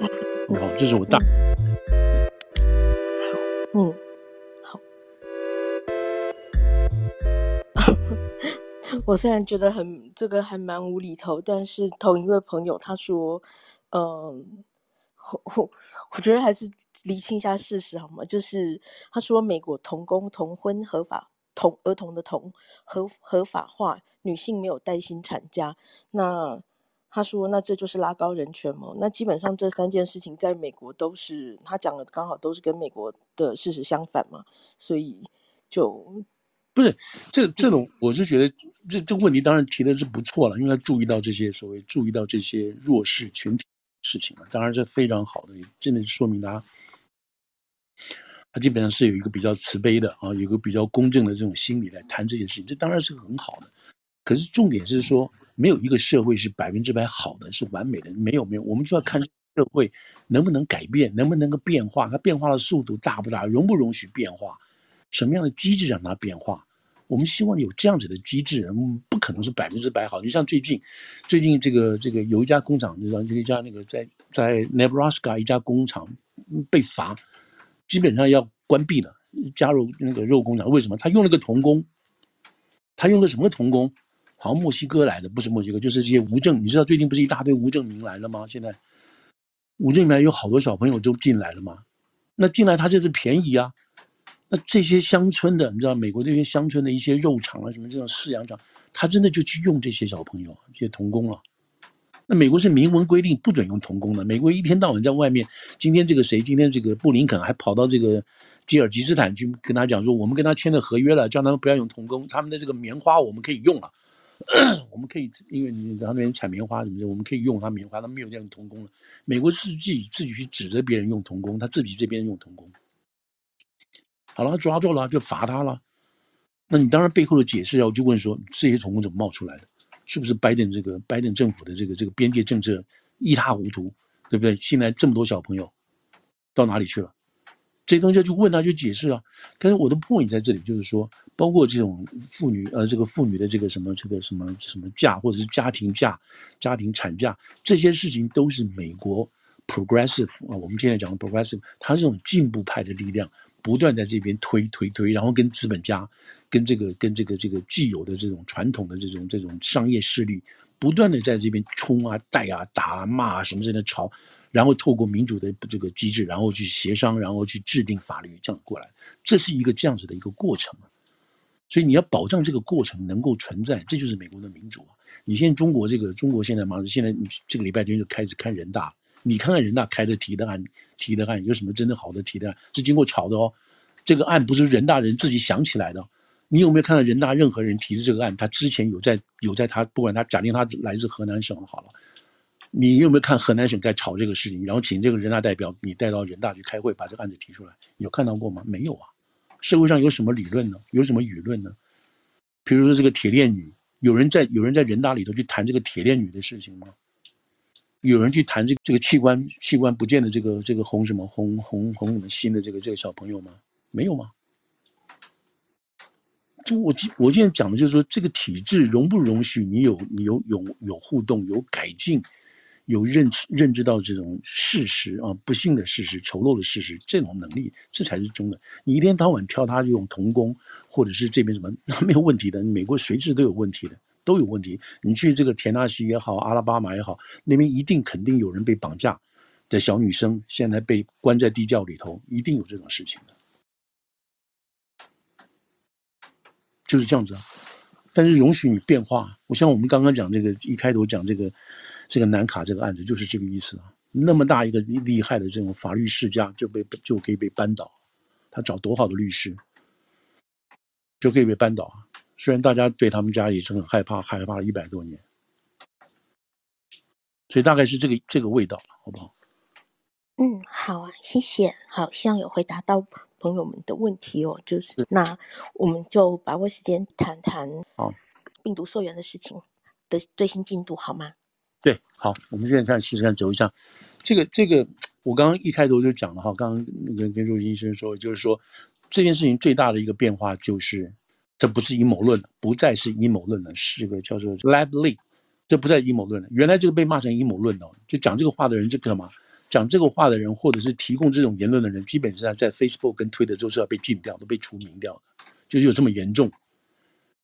好，这是我大。嗯，好。我虽然觉得很这个还蛮无厘头，但是同一位朋友他说，嗯、呃，我我我觉得还是厘清一下事实好吗？就是他说美国同工同婚合法，同儿童的同合合法化，女性没有带薪产假，那。他说：“那这就是拉高人权嘛？那基本上这三件事情在美国都是他讲的，刚好都是跟美国的事实相反嘛，所以就不是这这种，我是觉得这这个问题当然提的是不错了，因为他注意到这些所谓注意到这些弱势群体事情了，当然是非常好的，真的是说明他他基本上是有一个比较慈悲的啊，有一个比较公正的这种心理来谈这件事情，这当然是很好的。可是重点是说。”没有一个社会是百分之百好的，是完美的。没有没有，我们就要看社会能不能改变，能不能够变化，它变化的速度大不大，容不容许变化，什么样的机制让它变化？我们希望有这样子的机制，不可能是百分之百好。就像最近，最近这个这个有一家工厂，就像，一家那个在在 Nebraska 一家工厂被罚，基本上要关闭了，加入那个肉工厂。为什么？他用了个童工，他用了什么童工？好像墨西哥来的，不是墨西哥，就是这些无证。你知道最近不是一大堆无证民来了吗？现在无证民来有好多小朋友都进来了吗？那进来他就是便宜啊。那这些乡村的，你知道美国这些乡村的一些肉厂啊，什么这种饲养厂，他真的就去用这些小朋友，这些童工了。那美国是明文规定不准用童工的。美国一天到晚在外面，今天这个谁？今天这个布林肯还跑到这个吉尔吉斯坦去跟他讲说，我们跟他签了合约了，叫他们不要用童工，他们的这个棉花我们可以用了。我们可以，因为你那边采棉花什么的，我们可以用他棉花，他没有这样童工了。美国是自己自己去指责别人用童工，他自己这边用童工。好了，抓住了就罚他了。那你当然背后的解释要就问说，这些童工怎么冒出来的？是不是拜登这个拜登政府的这个这个边界政策一塌糊涂，对不对？现在这么多小朋友到哪里去了？这东西就问他，就解释啊。但是我的 point 在这里，就是说，包括这种妇女，呃，这个妇女的这个什么，这个什么什么假，或者是家庭假、家庭产假，这些事情都是美国 progressive 啊，我们现在讲的 progressive，它这种进步派的力量不断在这边推推推，然后跟资本家、跟这个跟这个这个既有的这种传统的这种这种商业势力，不断的在这边冲啊、带啊、打啊、骂啊什么之类的吵。然后透过民主的这个机制，然后去协商，然后去制定法律，这样过来，这是一个这样子的一个过程。所以你要保障这个过程能够存在，这就是美国的民主。你现在中国这个中国现在嘛，现在这个礼拜天就开始开人大，你看看人大开的提的案，提的案有什么真的好的提的案？是经过炒的哦。这个案不是人大人自己想起来的。你有没有看到人大任何人提的这个案？他之前有在有在他不管他假定他来自河南省好了。你有没有看河南省在吵这个事情？然后请这个人大代表你带到人大去开会，把这个案子提出来，有看到过吗？没有啊。社会上有什么理论呢？有什么舆论呢？比如说这个铁链女，有人在有人在人大里头去谈这个铁链女的事情吗？有人去谈这个这个器官器官不见的这个这个红什么红红红什么心的这个这个小朋友吗？没有吗？就我我现在讲的就是说，这个体制容不容许你有你有有有互动有改进？有认知认知到这种事实啊，不幸的事实、丑陋的事实，这种能力，这才是中的。你一天到晚挑他用童工，或者是这边什么，没有问题的。美国随时都有问题的，都有问题。你去这个田纳西也好，阿拉巴马也好，那边一定肯定有人被绑架的小女生，现在被关在地窖里头，一定有这种事情的，就是这样子啊。但是容许你变化，我像我们刚刚讲这个，一开头讲这个。这个南卡这个案子就是这个意思啊，那么大一个厉害的这种法律世家就被就可以被扳倒，他找多好的律师就可以被扳倒啊！虽然大家对他们家也是很害怕，害怕了一百多年，所以大概是这个这个味道，好不好？嗯，好啊，谢谢，好像有回答到朋友们的问题哦，就是，那我们就把握时间谈谈好病毒溯源的事情的最新进度，好吗？对，好，我们现在看试试看走一下，这个这个，我刚刚一开头就讲了哈，刚刚跟跟若医生说，就是说这件事情最大的一个变化就是，这不是阴谋论了，不再是阴谋论了，是个叫做 lab leak，这不再阴谋论了。原来这个被骂成阴谋论的，就讲这个话的人，这个嘛，讲这个话的人，或者是提供这种言论的人，基本上在 Facebook 跟 Twitter 都是要被禁掉，都被除名掉的，就是有这么严重，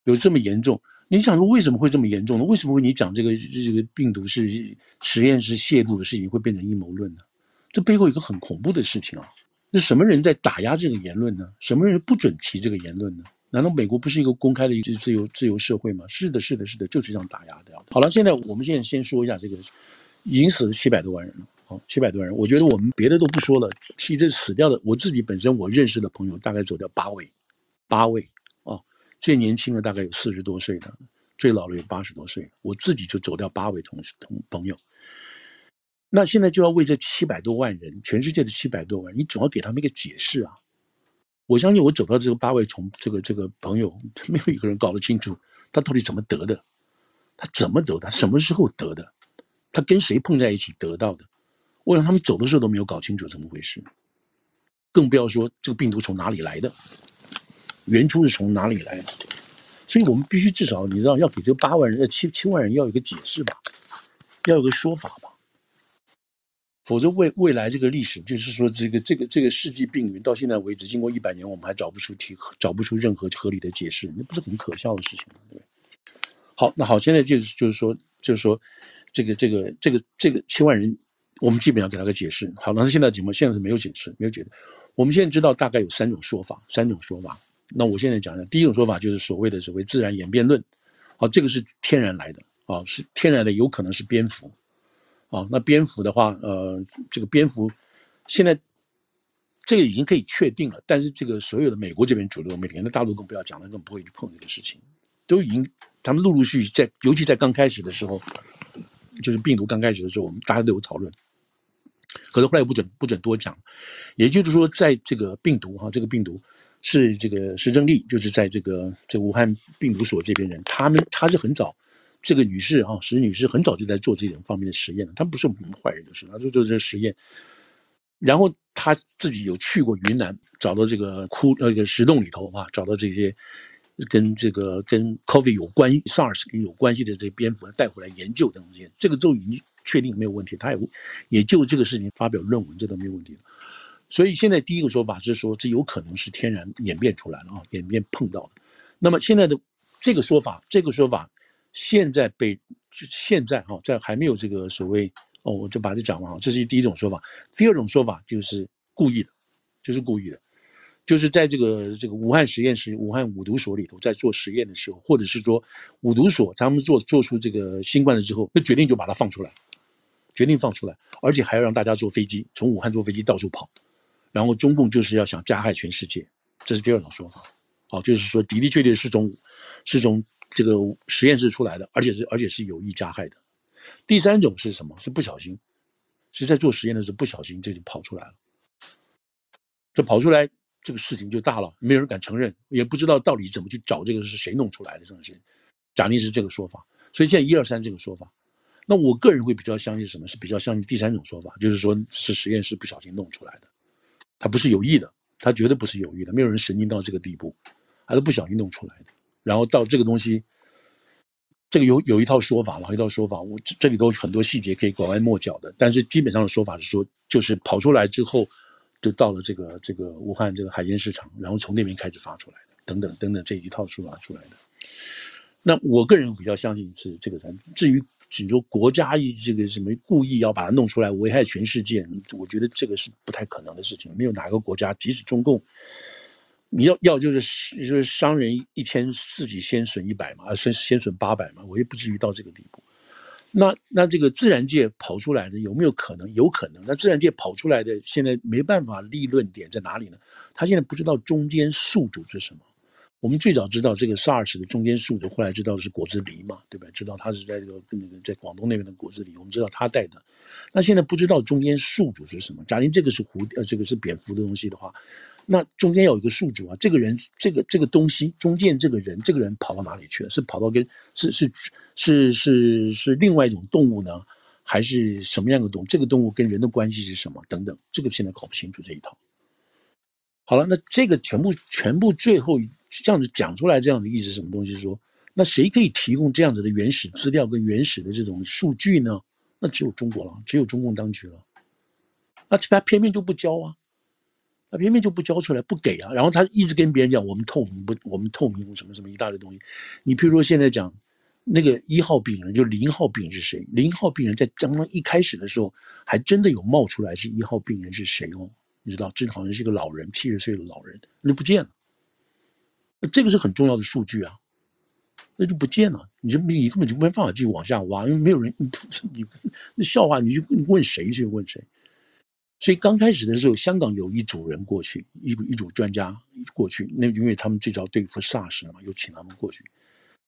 有这么严重。你想说为什么会这么严重呢？为什么你讲这个这个病毒是实验室泄露的事情会变成阴谋论呢？这背后有一个很恐怖的事情啊！那什么人在打压这个言论呢？什么人不准提这个言论呢？难道美国不是一个公开的一个自由自由社会吗？是的，是的，是的，就是这样打压的。好了，现在我们现在先说一下这个，已经死了七百多万人了。好，七百多万人，我觉得我们别的都不说了，替这死掉的，我自己本身我认识的朋友大概走掉八位，八位。最年轻的大概有四十多岁的，最老的有八十多岁。我自己就走掉八位同事同朋友。那现在就要为这七百多万人，全世界的七百多万人，你总要给他们一个解释啊！我相信我走到这个八位同这个这个朋友，没有一个人搞得清楚他到底怎么得的，他怎么走的，什么时候得的，他跟谁碰在一起得到的。我想他们走的时候都没有搞清楚怎么回事，更不要说这个病毒从哪里来的。原初是从哪里来的？所以我们必须至少你知道要给这八万人、呃七七万人要有个解释吧，要有个说法吧，否则未未来这个历史就是说这个这个这个世纪病原到现在为止，经过一百年，我们还找不出题，找不出任何合理的解释，那不是很可笑的事情吗？对。好，那好，现在就是就是说就是说这个这个这个这个七万人，我们基本上给他个解释。好，那现在怎么现在是没有解释，没有解释。我们现在知道大概有三种说法，三种说法。那我现在讲讲，第一种说法就是所谓的所谓自然演变论，好，这个是天然来的，啊，是天然的，有可能是蝙蝠，啊，那蝙蝠的话，呃，这个蝙蝠现在这个已经可以确定了，但是这个所有的美国这边主流媒体，那大陆更不要讲了，更不会去碰这个事情，都已经他们陆陆续续在，尤其在刚开始的时候，就是病毒刚开始的时候，我们大家都有讨论，可是后来不准不准多讲，也就是说，在这个病毒哈，这个病毒。是这个石正丽，就是在这个这武汉病毒所这边人，他们他是很早，这个女士啊，石女士很早就在做这种方面的实验了。她不是我们坏人的事，她就做这实验。然后她自己有去过云南，找到这个窟那个石洞里头啊，找到这些跟这个跟 COVID 有关 SARS 有关系的这些蝙蝠带回来研究等等这些，这个都已经确定没有问题。他也也就这个事情发表论文，这都没有问题了。所以现在第一个说法是说，这有可能是天然演变出来了啊，演变碰到的。那么现在的这个说法，这个说法现在被现在哈，在还没有这个所谓哦，我就把这讲完啊。这是第一种说法。第二种说法就是故意的，就是故意的，就是在这个这个武汉实验室、武汉五毒所里头在做实验的时候，或者是说五毒所他们做做出这个新冠了之后，那决定就把它放出来，决定放出来，而且还要让大家坐飞机从武汉坐飞机到处跑。然后中共就是要想加害全世界，这是第二种说法。好，就是说的的确确是从是从这个实验室出来的，而且是而且是有意加害的。第三种是什么？是不小心，是在做实验的时候不小心这就跑出来了。这跑出来这个事情就大了，没有人敢承认，也不知道到底怎么去找这个是谁弄出来的这种事情。假定是这个说法，所以现在一二三这个说法，那我个人会比较相信什么？是比较相信第三种说法，就是说是实验室不小心弄出来的。他不是有意的，他绝对不是有意的，没有人神经到这个地步，还是不小心弄出来的。然后到这个东西，这个有有一套说法，有一套说法，我这里头很多细节可以拐弯抹角的，但是基本上的说法是说，就是跑出来之后，就到了这个这个武汉这个海鲜市场，然后从那边开始发出来的，等等等等这一套说法出来的。那我个人比较相信是这个，至于。你说国家一这个什么故意要把它弄出来危害全世界，我觉得这个是不太可能的事情。没有哪个国家，即使中共，你要要就是就是商人一天，自己先损一百嘛，先先损八百嘛，我也不至于到这个地步。那那这个自然界跑出来的有没有可能？有可能。那自然界跑出来的现在没办法立论点在哪里呢？他现在不知道中间宿主是什么。我们最早知道这个 SARS 的中间宿主，后来知道是果子狸嘛，对吧？知道他是在这个那个在广东那边的果子狸，我们知道他带的。那现在不知道中间宿主是什么？假定这个是蝴，呃，这个是蝙蝠的东西的话，那中间有一个宿主啊，这个人，这个这个东西中间这个人，这个人跑到哪里去了？是跑到跟是是是是是另外一种动物呢，还是什么样的动物？这个动物跟人的关系是什么？等等，这个现在搞不清楚这一套。好了，那这个全部全部最后。这样子讲出来，这样的意思什么东西？说，那谁可以提供这样子的原始资料跟原始的这种数据呢？那只有中国了，只有中共当局了。那他偏偏就不交啊，他偏偏就不交出来，不给啊。然后他一直跟别人讲我们透明不，我们透明什么什么一大堆东西。你譬如说现在讲那个一号病人，就零号病人是谁？零号病人在刚刚一开始的时候，还真的有冒出来是一号病人是谁哦？你知道，这好像是个老人，七十岁的老人，那不见了。这个是很重要的数据啊，那就不见了。你就你根本就没办法继续往下挖，因为没有人，你你那笑话，你就问谁去问谁。所以刚开始的时候，香港有一组人过去，一一组专家过去，那因为他们最早对付 SARS 嘛，又请他们过去。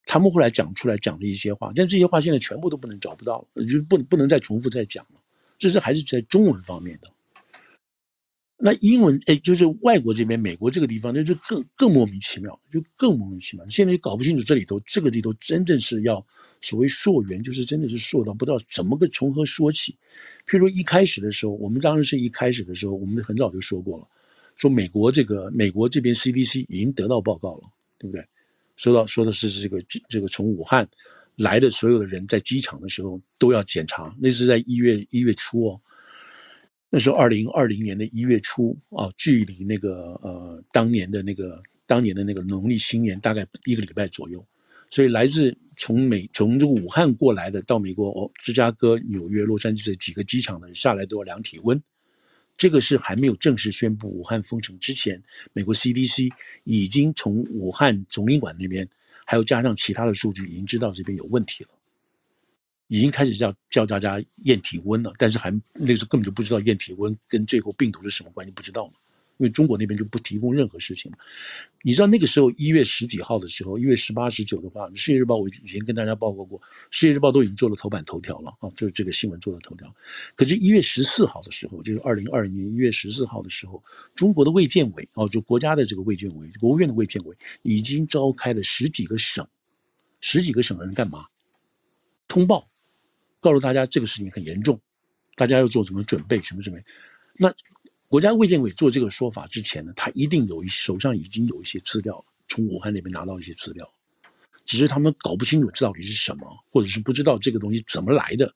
他们后来讲出来讲的一些话，但这些话现在全部都不能找不到了，就不不能再重复再讲了。这是还是在中文方面的。那英文哎，就是外国这边，美国这个地方，那就更更莫名其妙，就更莫名其妙。现在就搞不清楚这里头，这个里头真正是要所谓溯源，就是真的是溯到不知道怎么个从何说起。譬如说一开始的时候，我们当然是一开始的时候，我们很早就说过了，说美国这个美国这边 CDC 已经得到报告了，对不对？说到说的是这个这个从武汉来的所有的人在机场的时候都要检查，那是在一月一月初哦。那时候，二零二零年的一月初啊，距离那个呃当年的那个当年的那个农历新年大概一个礼拜左右，所以来自从美从这个武汉过来的到美国哦，芝加哥、纽约、洛杉矶这几个机场的下来都要量体温，这个是还没有正式宣布武汉封城之前，美国 CDC 已经从武汉总领馆那边，还有加上其他的数据，已经知道这边有问题了。已经开始叫叫大家验体温了，但是还那时候根本就不知道验体温跟最后病毒是什么关系，不知道嘛？因为中国那边就不提供任何事情。你知道那个时候一月十几号的时候，一月十八、十九的话，《世界日报》我以前跟大家报告过，《世界日报》都已经做了头版头条了啊，就是这个新闻做了头条。可是，一月十四号的时候，就是二零二零年一月十四号的时候，中国的卫健委哦，就国家的这个卫健委，国务院的卫健委已经召开了十几个省，十几个省的人干嘛？通报。告诉大家这个事情很严重，大家要做什么准备？什么准备？那国家卫健委做这个说法之前呢，他一定有一手上已经有一些资料，从武汉那边拿到一些资料，只是他们搞不清楚这到底是什么，或者是不知道这个东西怎么来的。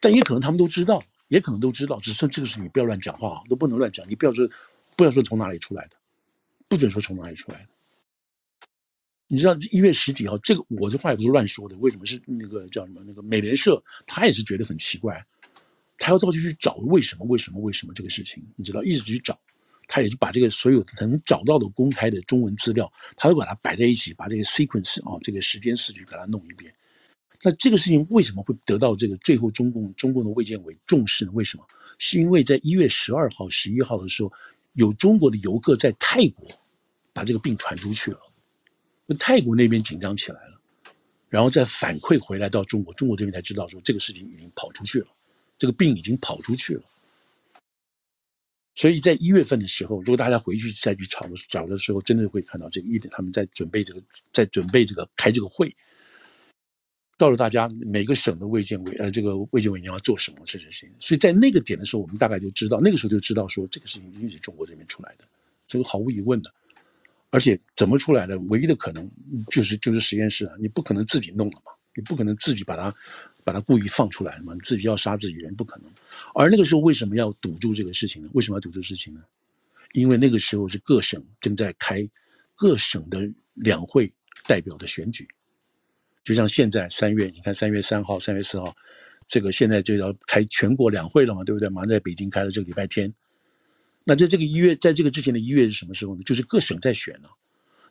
但也可能他们都知道，也可能都知道，只是这个事情不要乱讲话啊，都不能乱讲，你不要说，不要说从哪里出来的，不准说从哪里出来的。你知道一月十几号，这个我这话也不是乱说的。为什么是那个叫什么那个美联社？他也是觉得很奇怪，他要照去去找为什么为什么为什么这个事情，你知道一直去找，他也就把这个所有能找到的公开的中文资料，他都把它摆在一起，把这个 sequence 啊这个时间顺序给它弄一遍。那这个事情为什么会得到这个最后中共中共的卫健委重视呢？为什么？是因为在一月十二号、十一号的时候，有中国的游客在泰国把这个病传出去了。泰国那边紧张起来了，然后再反馈回来到中国，中国这边才知道说这个事情已经跑出去了，这个病已经跑出去了。所以在一月份的时候，如果大家回去再去找的找的时候，真的会看到这个一点，他们在准备这个，在准备这个开这个会，告诉大家每个省的卫健委呃这个卫健委你要做什么这些事情。所以在那个点的时候，我们大概就知道，那个时候就知道说这个事情一定是中国这边出来的，这个毫无疑问的。而且怎么出来的？唯一的可能就是就是实验室啊！你不可能自己弄了嘛，你不可能自己把它把它故意放出来嘛，你自己要杀自己人不可能。而那个时候为什么要堵住这个事情呢？为什么要堵住事情呢？因为那个时候是各省正在开各省的两会代表的选举，就像现在三月，你看三月三号、三月四号，这个现在就要开全国两会了嘛，对不对？马上在北京开了这个礼拜天。那在这个一月，在这个之前的一月是什么时候呢？就是各省在选呢、啊。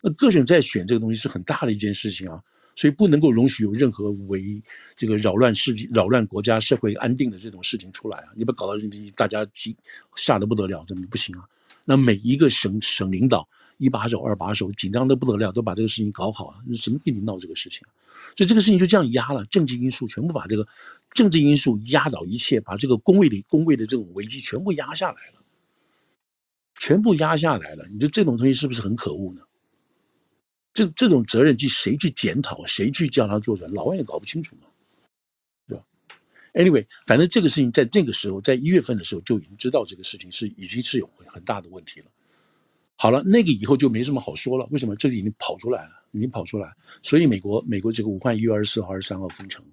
那各省在选这个东西是很大的一件事情啊，所以不能够容许有任何违这个扰乱世、扰乱国家社会安定的这种事情出来啊！你把搞到大家急吓得不得了，这么不行啊！那每一个省省领导一把手、二把手紧张得不得了，都把这个事情搞好啊！怎么给你闹这个事情啊？所以这个事情就这样压了，政治因素全部把这个政治因素压倒一切，把这个公位的公位的这种危机全部压下来了。全部压下来了，你说这种东西是不是很可恶呢？这这种责任，去谁去检讨，谁去叫他做出来，老外也搞不清楚嘛，对吧？Anyway，反正这个事情在这个时候，在一月份的时候就已经知道这个事情是已经是有很大的问题了。好了，那个以后就没什么好说了。为什么？这里已经跑出来了，已经跑出来，所以美国美国这个武汉一月二十四号、二十三号封城，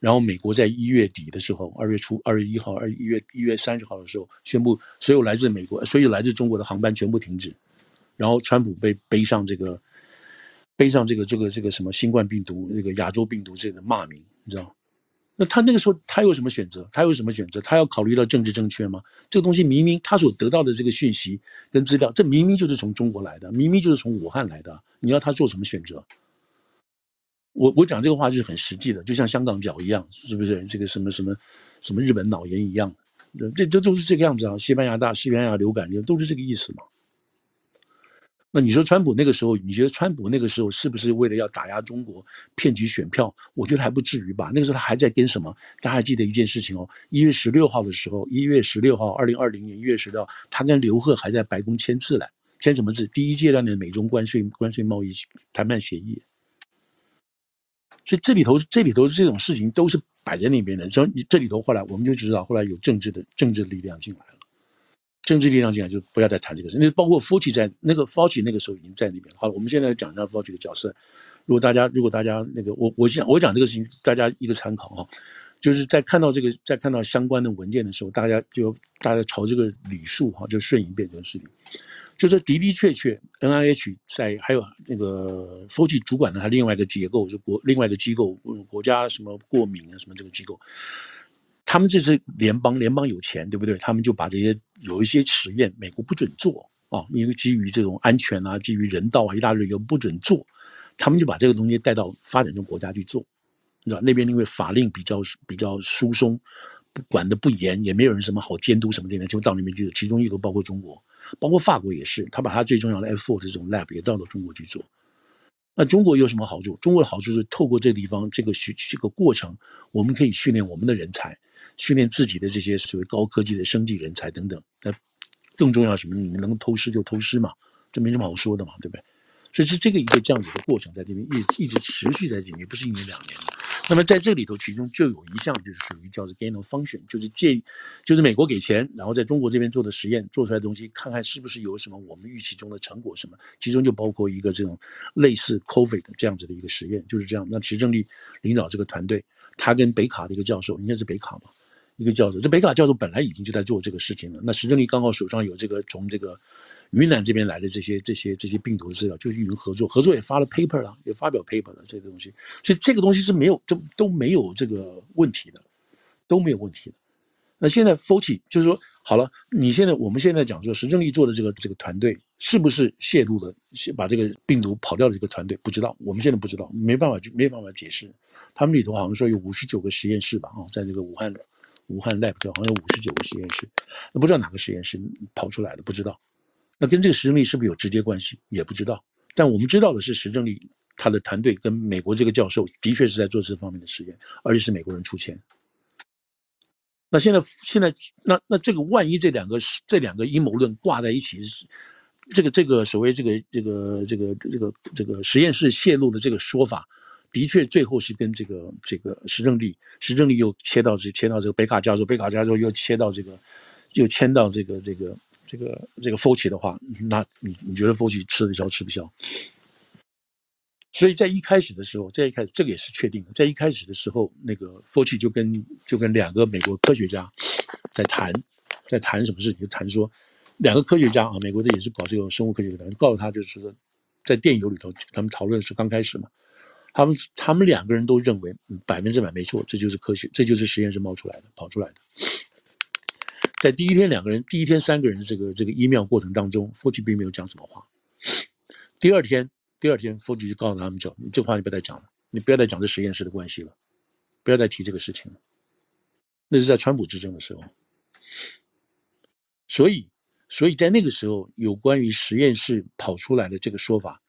然后美国在一月底的时候，二月初、二月一号、二一月一月三十号的时候，宣布所有来自美国、所有来自中国的航班全部停止。然后川普被背上这个，背上这个这个这个什么新冠病毒、这个亚洲病毒这个骂名，你知道？那他那个时候他有什么选择？他有什么选择？他要考虑到政治正确吗？这个东西明明他所得到的这个讯息跟资料，这明明就是从中国来的，明明就是从武汉来的，你要他做什么选择？我我讲这个话就是很实际的，就像香港脚一样，是不是？这个什么什么什么日本脑炎一样，这这都是这个样子啊。西班牙大西班牙流感就都是这个意思嘛。那你说川普那个时候，你觉得川普那个时候是不是为了要打压中国、骗取选票？我觉得还不至于吧。那个时候他还在跟什么？大家还记得一件事情哦，一月十六号的时候，一月十六号，二零二零年一月十六号，他跟刘鹤还在白宫签字了，签什么字？第一阶段的美中关税关税贸易谈判协议。所以这里头，这里头这种事情都是摆在那边的。所以你这里头后来我们就知道，后来有政治的政治力量进来了，政治力量进来就不要再谈这个事。那包括 Fauci 在那个 Fauci 那个时候已经在那边。好，我们现在讲一下 Fauci 的角色。如果大家如果大家那个我我讲我讲这个事情，大家一个参考啊，就是在看到这个在看到相关的文件的时候，大家就大家朝这个礼数哈，就顺一遍这个事情。就是的的确确，NIH 在还有那个 f o 主管的他另外一个结构，就国另外一个机构，国家什么过敏啊什么这个机构，他们这是联邦，联邦有钱，对不对？他们就把这些有一些实验，美国不准做啊，因为基于这种安全啊，基于人道啊，一大堆又不准做，他们就把这个东西带到发展中国家去做，你知道那边因为法令比较比较疏松，不管的不严，也没有人什么好监督什么的，就到那边去，其中一个包括中国。包括法国也是，他把他最重要的 F4 这种 lab 也带到中国去做。那中国有什么好处？中国的好处是透过这地方这个学这个过程，我们可以训练我们的人才，训练自己的这些所谓高科技的生技人才等等。那更重要什么？你们能偷师就偷师嘛，这没什么好说的嘛，对不对？所以是这个一个这样子的过程，在这边一直一直持续在这边，不是一年两年了。那么在这里头，其中就有一项就是属于叫做 gain of function，就是借，就是美国给钱，然后在中国这边做的实验做出来的东西，看看是不是有什么我们预期中的成果什么。其中就包括一个这种类似 COVID 这样子的一个实验，就是这样。那石正丽领导这个团队，他跟北卡的一个教授，应该是北卡吧，一个教授。这北卡教授本来已经就在做这个事情了。那石正丽刚好手上有这个从这个。云南这边来的这些这些这些病毒的资料，就是与人合作，合作也发了 paper 了，也发表 paper 了，这个东西，所以这个东西是没有，都都没有这个问题的，都没有问题的。那现在 Fauci 就是说，好了，你现在我们现在讲说，石正丽做的这个这个团队是不是泄露了，把这个病毒跑掉的这个团队，不知道，我们现在不知道，没办法就没办法解释。他们里头好像说有五十九个实验室吧，啊，在这个武汉武汉 lab 这好像有五十九个实验室，那不知道哪个实验室跑出来的，不知道。那跟这个实证力是不是有直接关系？也不知道。但我们知道的是，实证力他的团队跟美国这个教授的确是在做这方面的实验，而且是美国人出钱。那现在，现在，那那这个万一这两个这两个阴谋论挂在一起，这个这个所谓这个这个这个这个这个实验室泄露的这个说法，的确最后是跟这个这个石正丽，石正丽又切到这切到这个北卡教授，北卡教授又切到这个，又牵到这个这个。这个这个 Fauci 的话，那你你觉得 Fauci 吃得消吃不消？所以在一开始的时候，在一开始这个也是确定的，在一开始的时候，那个 Fauci 就跟就跟两个美国科学家在谈，在谈什么事情？就谈说两个科学家啊，美国的也是搞这个生物科学的，告诉他就是说，在电邮里头，他们讨论的是刚开始嘛，他们他们两个人都认为百分之百没错，这就是科学，这就是实验室冒出来的，跑出来的。在第一天两个人，第一天三个人的这个这个 email 过程当中，Fauci 并没有讲什么话。第二天，第二天 Fauci 就告诉他们讲：“你这话你不要再讲了，你不要再讲这实验室的关系了，不要再提这个事情了。”那是在川普执政的时候。所以，所以在那个时候，有关于实验室跑出来的这个说法，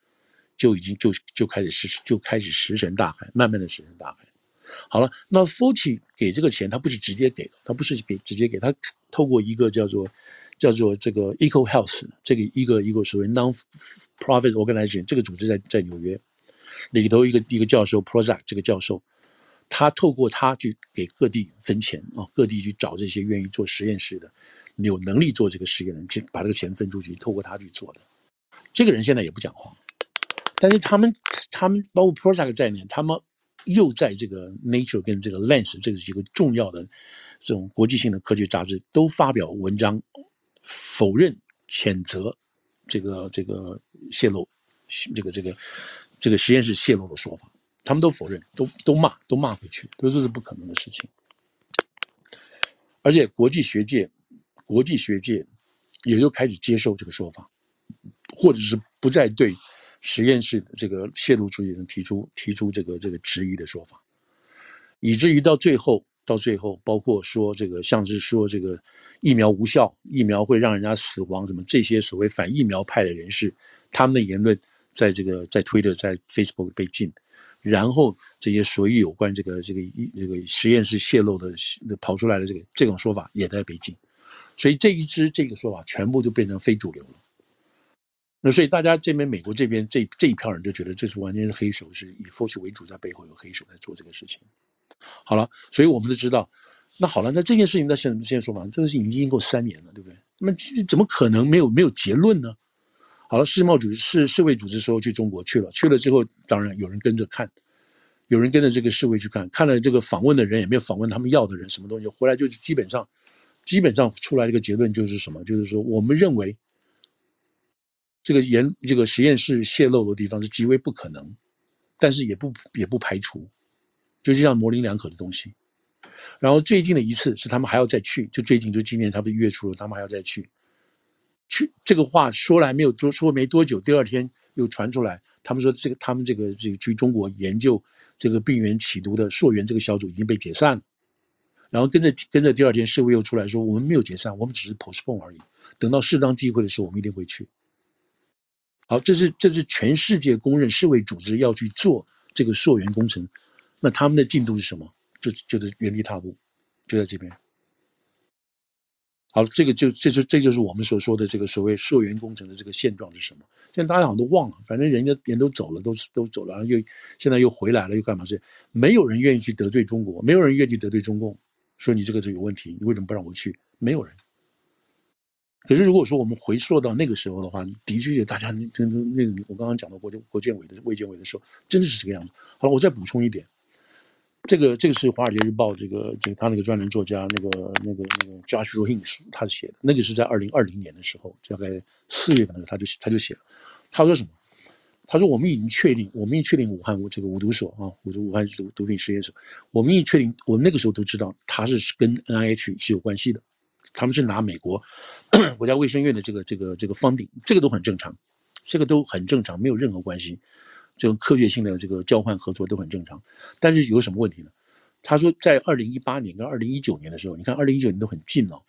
就已经就就开始石就开始石沉大海，慢慢的石沉大海。好了，那 Fauci 给这个钱，他不是直接给的，他不是给直接给他，透过一个叫做叫做这个 EcoHealth 这个一个一个所谓 non-profit organization 这个组织在在纽约里头一个一个教授 Prozac 这个教授，他透过他去给各地分钱啊，各地去找这些愿意做实验室的、有能力做这个实验的人，去把这个钱分出去，透过他去做的。这个人现在也不讲话，但是他们他们包括 Prozac 在内，他们。又在这个 Nature 跟这个 Lens 这几个重要的这种国际性的科学杂志都发表文章，否认、谴责这个这个泄露，这个这个这个实验室泄露的说法，他们都否认，都都骂，都骂回去，都说这是不可能的事情。而且国际学界，国际学界也就开始接受这个说法，或者是不再对。实验室这个泄露主义人提出提出这个这个质疑的说法，以至于到最后到最后，包括说这个像是说这个疫苗无效，疫苗会让人家死亡，什么这些所谓反疫苗派的人士，他们的言论在这个在推特在 Facebook 被禁，然后这些所有有关这个这个这个实验室泄露的跑出来的这个这种说法也在被禁，所以这一支这个说法全部就变成非主流了。那所以大家这边美国这边这这一票人就觉得这是完全是黑手，是以 Fauci 为主，在背后有黑手在做这个事情。好了，所以我们都知道，那好了，那这件事情在现在现在说法，这个事情已经经过三年了，对不对？那么怎么可能没有没有结论呢？好了，世贸组织世世卫组织说去中国去了，去了之后，当然有人跟着看，有人跟着这个世卫去看，看了这个访问的人也没有访问他们要的人，什么东西回来就基本上基本上出来这个结论就是什么？就是说我们认为。这个研这个实验室泄漏的地方是极为不可能，但是也不也不排除，就这样模棱两可的东西。然后最近的一次是他们还要再去，就最近就今年他们一月初了，他们还要再去。去这个话说来没有多说没多久，第二天又传出来，他们说这个他们这个这个去中国研究这个病原起毒的溯源这个小组已经被解散了。然后跟着跟着第二天世卫又出来说我们没有解散，我们只是 postpone 而已，等到适当机会的时候我们一定会去。好，这是这是全世界公认世卫组织要去做这个溯源工程，那他们的进度是什么？就就在原地踏步，就在这边。好，这个就这就这就是我们所说的这个所谓溯源工程的这个现状是什么？现在大家好像都忘了，反正人家人都走了，都都走了，然后又现在又回来了，又干嘛？是没有人愿意去得罪中国，没有人愿意得罪中共，说你这个就有问题，你为什么不让我去？没有人。可是，如果说我们回溯到那个时候的话，的确，大家跟那那个我刚刚讲到国国建委的卫健委的时候，真的是这个样子。好了，我再补充一点，这个这个是《华尔街日报》这个这个他那个专栏作家那个那个那个 Josh Rohins 他写的，那个是在二零二零年的时候，大概四月份的时候他就他就写了，他说什么？他说我们已经确定，我们已经确定武汉这个五毒所啊，武毒武汉毒毒品实验所，我们已经确定，我们那个时候都知道它是跟 NIH 是有关系的。他们是拿美国 国家卫生院的这个这个这个方顶这个都很正常，这个都很正常，没有任何关系。这种科学性的这个交换合作都很正常。但是有什么问题呢？他说，在二零一八年跟二零一九年的时候，你看二零一九年都很近了。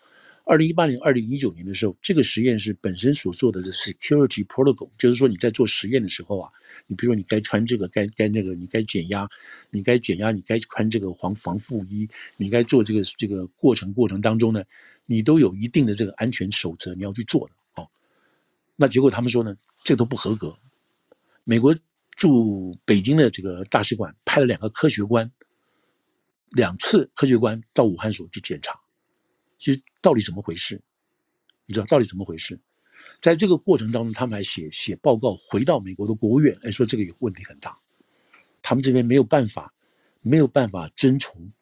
二零一八年、二零一九年的时候，这个实验室本身所做的 security protocol，就是说你在做实验的时候啊，你比如说你该穿这个，该该那个，你该减压，你该减压，你该穿这个防防护衣，你该做这个这个过程过程当中呢。你都有一定的这个安全守则，你要去做的哦。那结果他们说呢，这都不合格。美国驻北京的这个大使馆派了两个科学官，两次科学官到武汉所去检查，其实到底怎么回事？你知道到底怎么回事？在这个过程当中，他们还写写报告回到美国的国务院，哎，说这个有问题很大，他们这边没有办法，没有办法遵从。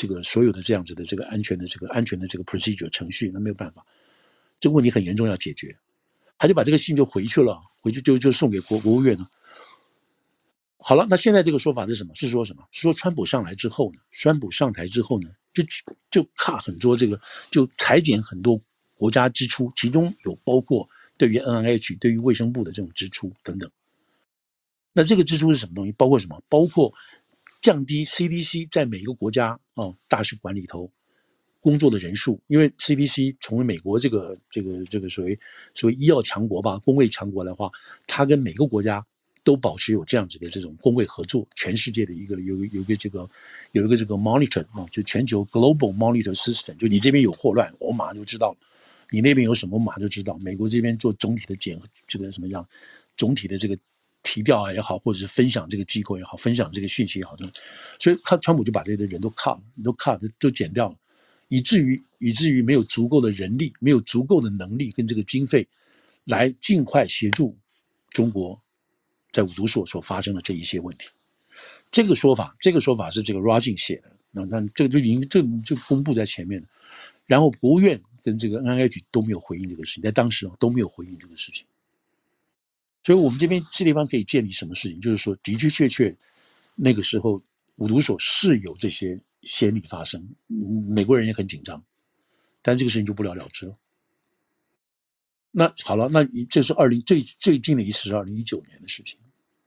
这个所有的这样子的这个安全的这个安全的这个 procedure 程序，那没有办法，这个问题很严重，要解决。他就把这个信就回去了，回去就就送给国国务院了。好了，那现在这个说法是什么？是说什么？是说川普上来之后呢？川普上台之后呢？就就卡很多这个，就裁减很多国家支出，其中有包括对于 NIH、对于卫生部的这种支出等等。那这个支出是什么东西？包括什么？包括。降低 CDC 在每一个国家啊、大使馆里头工作的人数，因为 CDC 成为美国这个这个这个所谓所谓医药强国吧，公卫强国的话，它跟每个国家都保持有这样子的这种公卫合作。全世界的一个有有一个这个有一个这个 monitor 啊，就全球 global monitor system，就你这边有霍乱，我马上就知道；你那边有什么，马上就知道。美国这边做总体的检，这个什么样，总体的这个。提调也好，或者是分享这个机构也好，分享这个讯息也好，所以他川普就把这些人都 cut，都 cut 都减掉了，以至于以至于没有足够的人力，没有足够的能力跟这个经费，来尽快协助中国在五毒所所发生的这一些问题。这个说法，这个说法是这个 Ragin 写的，那那这个就已经这就公布在前面了。然后国务院跟这个 NIH 都没有回应这个事情，在当时都没有回应这个事情。所以我们这边这地方可以建立什么事情？就是说，的的确确，那个时候五毒所是有这些先例发生，美国人也很紧张，但这个事情就不了了之了。那好了，那这是二零最最近的一次是二零一九年的事情。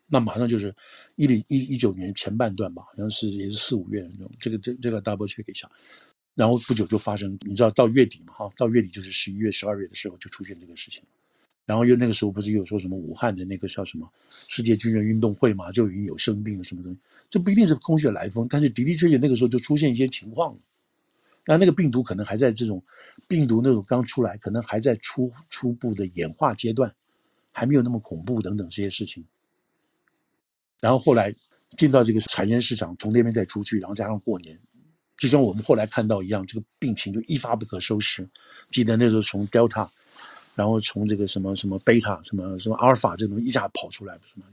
那马上就是一零一一九年前半段吧，好像是也是四五月那种，这个这这个 double check 一下，然后不久就发生，你知道到月底嘛哈，到月底就是十一月十二月的时候就出现这个事情，然后又那个时候不是有说什么武汉的那个叫什么世界军人运动会嘛，就已经有生病了什么东西，这不一定是空穴来风，但是的的确确那个时候就出现一些情况了，那那个病毒可能还在这种病毒那种刚出来，可能还在初初步的演化阶段，还没有那么恐怖等等这些事情。然后后来进到这个产业市场，从那边再出去，然后加上过年，就像我们后来看到一样，这个病情就一发不可收拾。记得那时候从 Delta，然后从这个什么什么贝塔什么什么阿尔法这种一下跑出来，不是吗？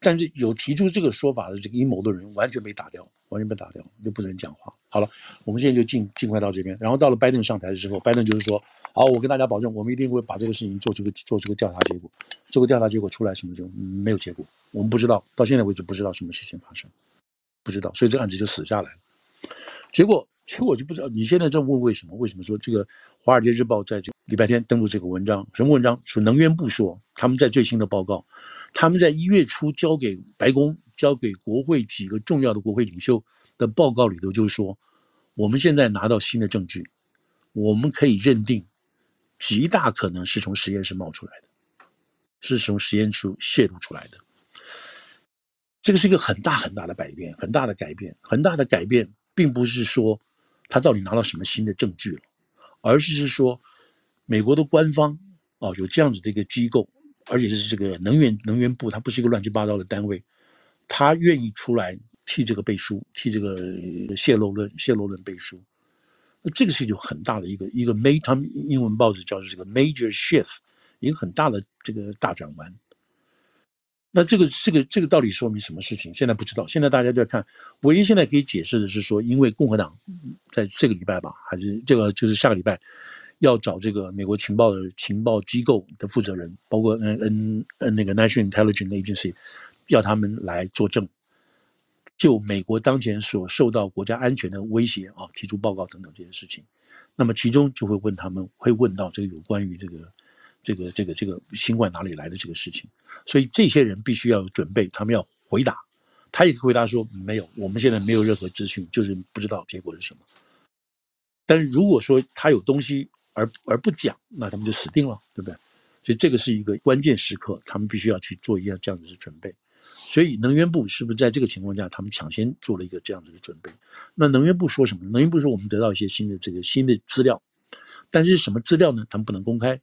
但是有提出这个说法的这个阴谋的人完全被打掉，完全被打掉，就不能讲话。好了，我们现在就尽尽快到这边，然后到了拜登上台的时候，拜登就是说。好，我跟大家保证，我们一定会把这个事情做出个做出个调查结果。这个调查结果出来，什么就没有结果，我们不知道，到现在为止不知道什么事情发生，不知道，所以这个案子就死下来了。结果，结果就不知道。你现在在问为什么？为什么说这个《华尔街日报》在这礼拜天登录这个文章？什么文章？说能源部说他们在最新的报告，他们在一月初交给白宫、交给国会几个重要的国会领袖的报告里头，就是说我们现在拿到新的证据，我们可以认定。极大可能是从实验室冒出来的，是从实验室泄露出来的。这个是一个很大很大的改变，很大的改变，很大的改变，并不是说他到底拿到什么新的证据了，而是是说美国的官方哦有这样子的一个机构，而且是这个能源能源部，它不是一个乱七八糟的单位，他愿意出来替这个背书，替这个泄露论泄露论背书。那这个是有很大的一个一个 major，他们英文报纸叫做这个 major shift，一个很大的这个大转弯。那这个这个这个到底说明什么事情？现在不知道。现在大家就在看，唯一现在可以解释的是说，因为共和党在这个礼拜吧，还是这个就是下个礼拜，要找这个美国情报的情报机构的负责人，包括 N N N 那个 National Intelligence Agency，要他们来作证。就美国当前所受到国家安全的威胁啊，提出报告等等这些事情，那么其中就会问他们，会问到这个有关于这个这个这个这个新冠哪里来的这个事情，所以这些人必须要有准备，他们要回答，他也回答说没有，我们现在没有任何资讯，就是不知道结果是什么。但是如果说他有东西而而不讲，那他们就死定了，对不对？所以这个是一个关键时刻，他们必须要去做一样这样子的准备。所以能源部是不是在这个情况下，他们抢先做了一个这样子的准备？那能源部说什么？能源部说我们得到一些新的这个新的资料，但是什么资料呢？他们不能公开，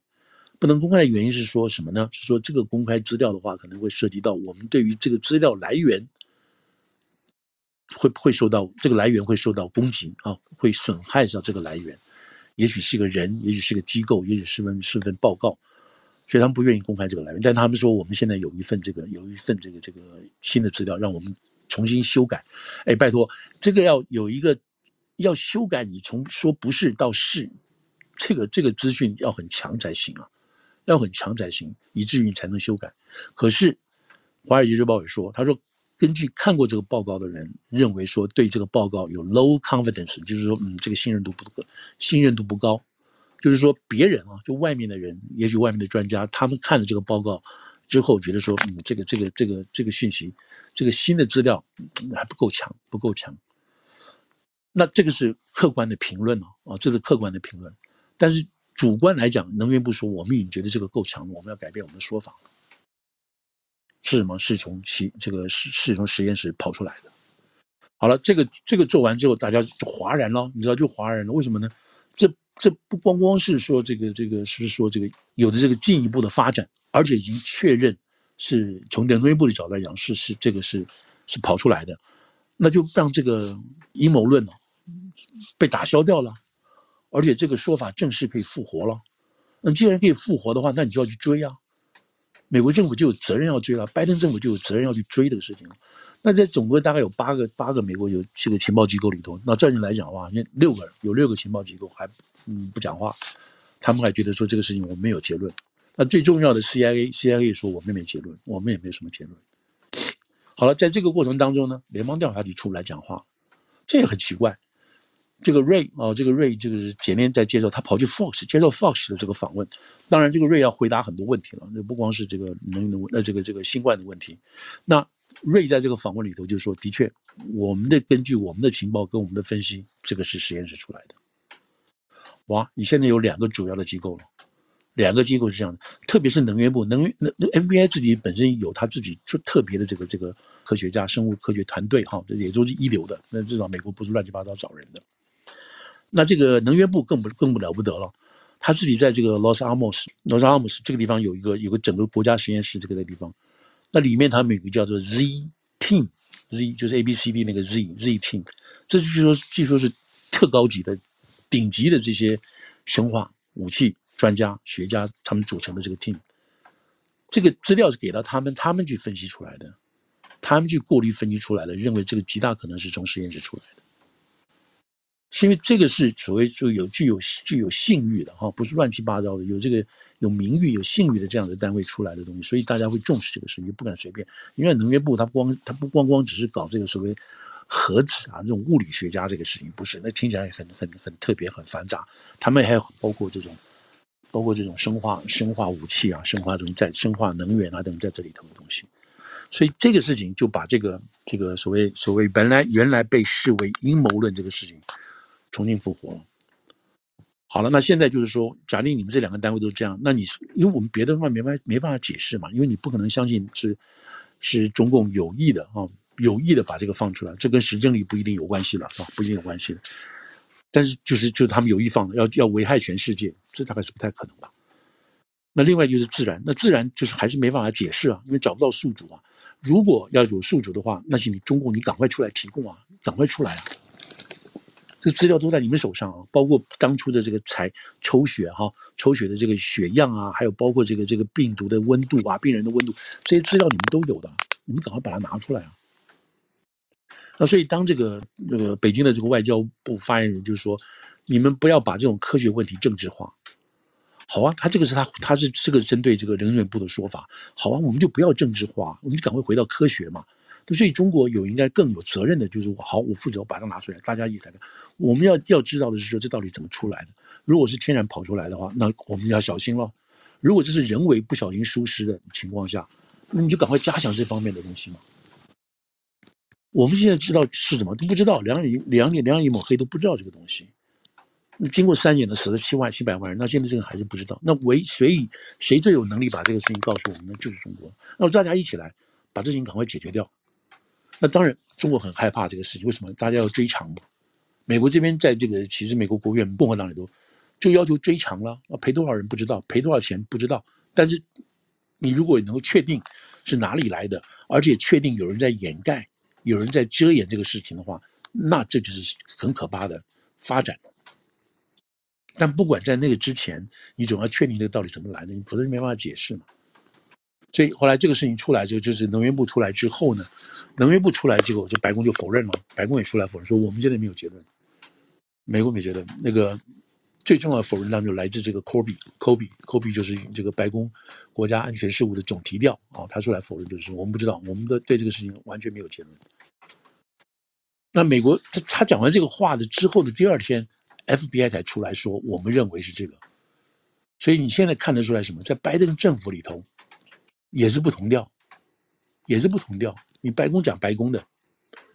不能公开的原因是说什么呢？是说这个公开资料的话，可能会涉及到我们对于这个资料来源会不会受到这个来源会受到攻击啊，会损害到这个来源，也许是个人，也许是个机构，也许是份是份报告。所以他们不愿意公开这个来源，但他们说我们现在有一份这个有一份这个这个新的资料，让我们重新修改。哎，拜托，这个要有一个要修改，你从说不是到是，这个这个资讯要很强才行啊，要很强才行，以至于你才能修改。可是《华尔街日报》也说，他说根据看过这个报告的人认为说，对这个报告有 low confidence，就是说嗯，这个信任度不够信任度不高。就是说，别人啊，就外面的人，也许外面的专家，他们看了这个报告之后，觉得说，嗯，这个、这个、这个、这个信息，这个新的资料还不够强，不够强。那这个是客观的评论哦，啊，这是客观的评论。但是主观来讲，能源部说，我们已经觉得这个够强了，我们要改变我们的说法。是什么？是从实这个是是从实验室跑出来的。好了，这个这个做完之后，大家就哗然了，你知道，就哗然了。为什么呢？这。这不光光是说这个这个是说这个有的这个进一步的发展，而且已经确认是从能源部的角度来讲是是这个是是跑出来的，那就让这个阴谋论呢被打消掉了，而且这个说法正式可以复活了。那既然可以复活的话，那你就要去追啊，美国政府就有责任要追了，拜登政府就有责任要去追这个事情了。那在总共大概有八个八个美国有这个情报机构里头，那这样来讲的话，那六个人有六个情报机构还嗯不讲话，他们还觉得说这个事情我们没有结论。那最重要的 CIA，CIA 说我们没结论，我们也没什么结论。好了，在这个过程当中呢，联邦调查局出来讲话，这也很奇怪。这个瑞啊，这个瑞这个前面在接受，他跑去 Fox 接受 Fox 的这个访问。当然，这个瑞要回答很多问题了，那不光是这个能源的问，呃，这个这个新冠的问题。那瑞在这个访问里头就说：“的确，我们的根据我们的情报跟我们的分析，这个是实验室出来的。”哇，你现在有两个主要的机构了，两个机构是这样的，特别是能源部，能源那那 FBI 自己本身有他自己就特别的这个这个科学家、生物科学团队，哈，这也都是一流的。那至少美国不是乱七八糟找人的。那这个能源部更不更不了不得了，他自己在这个 Los Alamos，Los Alamos 这个地方有一个有个整个国家实验室这个的地方，那里面他们有个叫做 Z Team，Z 就是 A B C D 那个 Z Z Team，这是说据说是特高级的、顶级的这些生化武器专家学家他们组成的这个 team，这个资料是给到他们，他们去分析出来的，他们去过滤分析出来的，认为这个极大可能是从实验室出来。因为这个是所谓就有具有具有信誉的哈，不是乱七八糟的，有这个有名誉、有信誉的这样的单位出来的东西，所以大家会重视这个事情，不敢随便。因为能源部它光它不光光只是搞这个所谓核子啊这种物理学家这个事情，不是，那听起来很很很特别很繁杂。他们还有包括这种包括这种生化生化武器啊、生化这种在生化能源啊等在这里头的东西，所以这个事情就把这个这个所谓所谓本来原来被视为阴谋论这个事情。重新复活了。好了，那现在就是说，假定你们这两个单位都是这样，那你因为我们别的话没办法没办法解释嘛，因为你不可能相信是是中共有意的啊，有意的把这个放出来，这跟实证力不一定有关系了啊，不一定有关系的。但是就是就是他们有意放的，要要危害全世界，这大概是不太可能吧。那另外就是自然，那自然就是还是没办法解释啊，因为找不到宿主啊。如果要有宿主的话，那是你中共你赶快出来提供啊，赶快出来啊。这资料都在你们手上啊，包括当初的这个采抽血哈，抽血的这个血样啊，还有包括这个这个病毒的温度啊，病人的温度，这些资料你们都有的，你们赶快把它拿出来啊。那所以当这个那个北京的这个外交部发言人就是说，你们不要把这种科学问题政治化。好啊，他这个是他他是这个针对这个能源部的说法。好啊，我们就不要政治化，我们就赶快回到科学嘛。所以中国有应该更有责任的，就是我好，我负责我把它拿出来，大家一起来看。我们要要知道的是说，这到底怎么出来的？如果是天然跑出来的话，那我们要小心了。如果这是人为不小心疏失的情况下，那你就赶快加强这方面的东西嘛。我们现在知道是什么都不知道，两眼两眼两眼一抹黑都不知道这个东西。经过三年的死了七万七百万人，那现在这个还是不知道。那唯谁以谁最有能力把这个事情告诉我们呢？就是中国。那大家一起来把这事情赶快解决掉。那当然，中国很害怕这个事情。为什么大家要追偿嘛？美国这边在这个，其实美国国务院共和党里头就要求追偿了，赔多少人不知道，赔多少钱不知道。但是你如果能够确定是哪里来的，而且确定有人在掩盖、有人在遮掩这个事情的话，那这就是很可怕的发展。但不管在那个之前，你总要确定这个到底怎么来的，你否则没办法解释嘛。所以后来这个事情出来就就是能源部出来之后呢，能源部出来结果就白宫就否认了，白宫也出来否认说我们现在没有结论，美国没结论那个最重要的否认当中来自这个 Kirby，Kirby，Kirby 就是这个白宫国家安全事务的总提调啊，他出来否认就是我们不知道，我们的对这个事情完全没有结论。那美国他他讲完这个话的之后的第二天，FBI 才出来说我们认为是这个，所以你现在看得出来什么？在拜登政府里头。也是不同调，也是不同调。你白宫讲白宫的，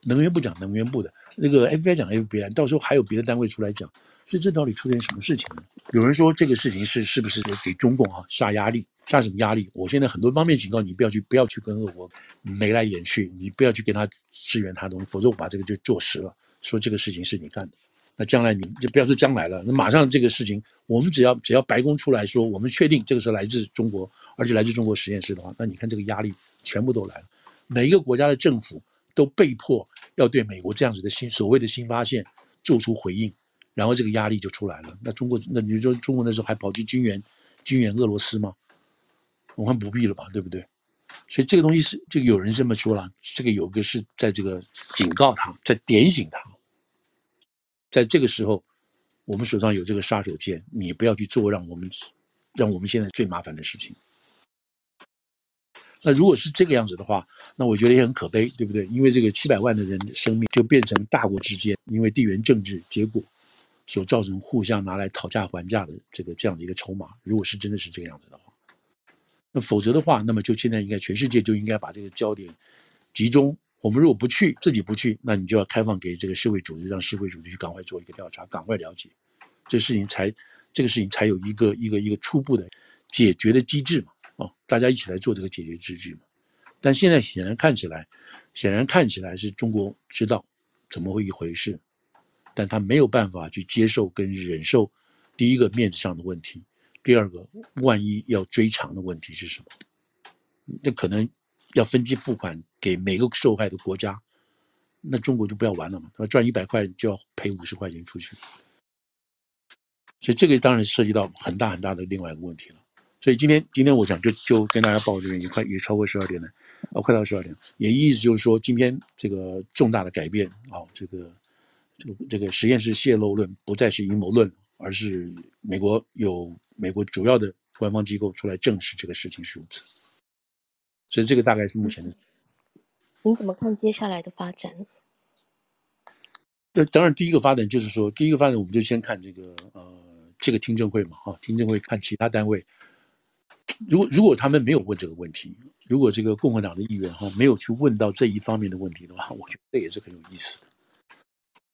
能源部讲能源部的，那个 FBI 讲 FBI，到时候还有别的单位出来讲，所以这到底出现什么事情呢？有人说这个事情是是不是给中共啊下压力？下什么压力？我现在很多方面警告你，不要去不要去跟俄国眉来眼去，你不要去跟他支援他东西，否则我把这个就坐实了，说这个事情是你干的。那将来你就不要说将来了，那马上这个事情，我们只要只要白宫出来说，我们确定这个是来自中国。而且来自中国实验室的话，那你看这个压力全部都来了，每一个国家的政府都被迫要对美国这样子的新所谓的新发现做出回应，然后这个压力就出来了。那中国，那你说中国那时候还跑去军援军援俄罗斯吗？我看不必了吧，对不对？所以这个东西是，这个有人这么说了，这个有个是在这个警告他，在点醒他，在这个时候，我们手上有这个杀手锏，你不要去做让我们让我们现在最麻烦的事情。那如果是这个样子的话，那我觉得也很可悲，对不对？因为这个七百万的人的生命就变成大国之间因为地缘政治结果所造成互相拿来讨价还价的这个这样的一个筹码。如果是真的是这个样子的话，那否则的话，那么就现在应该全世界就应该把这个焦点集中。我们如果不去，自己不去，那你就要开放给这个世卫组织，让世卫组织去赶快做一个调查，赶快了解这事情才这个事情才有一个一个一个初步的解决的机制嘛。哦，大家一起来做这个解决之举嘛。但现在显然看起来，显然看起来是中国知道怎么会一回事，但他没有办法去接受跟忍受第一个面子上的问题，第二个万一要追偿的问题是什么？那可能要分期付款给每个受害的国家，那中国就不要玩了嘛，他赚一百块就要赔五十块钱出去，所以这个当然涉及到很大很大的另外一个问题了。所以今天，今天我想就就跟大家报这边也快也超过十二点了，哦，快到十二点，也意思就是说，今天这个重大的改变啊，这个这个这个实验室泄露论不再是阴谋论，而是美国有美国主要的官方机构出来证实这个事情是如此。所以这个大概是目前的。你怎么看接下来的发展？那当然，第一个发展就是说，第一个发展我们就先看这个呃这个听证会嘛，哈，听证会看其他单位。如果如果他们没有问这个问题，如果这个共和党的议员哈没有去问到这一方面的问题的话，我觉得这也是很有意思。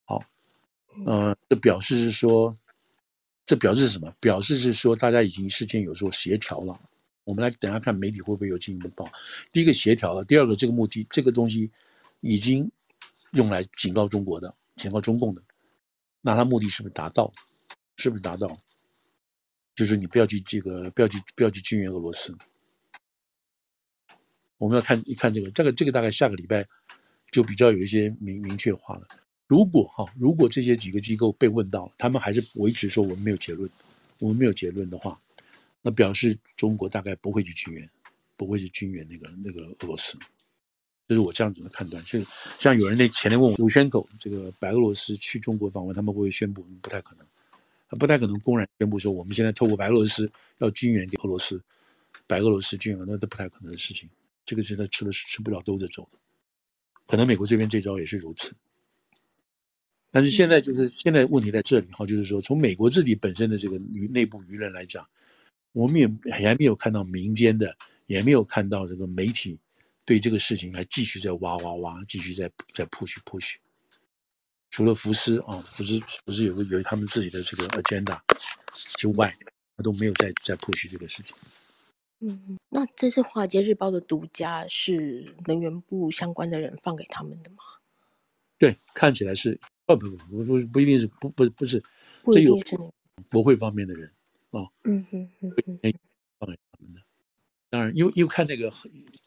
好，呃，这表示是说，这表示是什么？表示是说大家已经事先有做协调了。我们来等下看媒体会不会有进一步报。第一个协调了，第二个这个目的，这个东西已经用来警告中国的，警告中共的，那他目的是不是达到？是不是达到？就是你不要去这个，不要去不要去军援俄罗斯。我们要看一看这个，这个这个大概下个礼拜就比较有一些明明确化了。如果哈，如果这些几个机构被问到，他们还是维持说我们没有结论，我们没有结论的话，那表示中国大概不会去军援，不会去军援那个那个俄罗斯。这是我这样子的判断。就像有人那前天问我，卢宣狗这个白俄罗斯去中国访问，他们会宣布？不太可能。不太可能公然宣布说我们现在透过白俄罗斯要军援给俄罗斯，白俄罗斯军援，那都不太可能的事情。这个是他吃了吃不了兜着走的。可能美国这边这招也是如此。但是现在就是现在问题在这里哈，就是说从美国自己本身的这个内部舆论来讲，我们也还没有看到民间的，也没有看到这个媒体对这个事情还继续在挖挖挖，继续在在 push push。除了福斯啊，福斯福斯有个有他们自己的这个 agenda 之外，他都没有再再 push 这个事情。嗯，那这是《华尔街日报》的独家，是能源部相关的人放给他们的吗？对，看起来是。哦不不不不不一定是不不不是，不一定是国会方面的人啊。嗯嗯嗯嗯，放给他们的。当然，因为因为看那个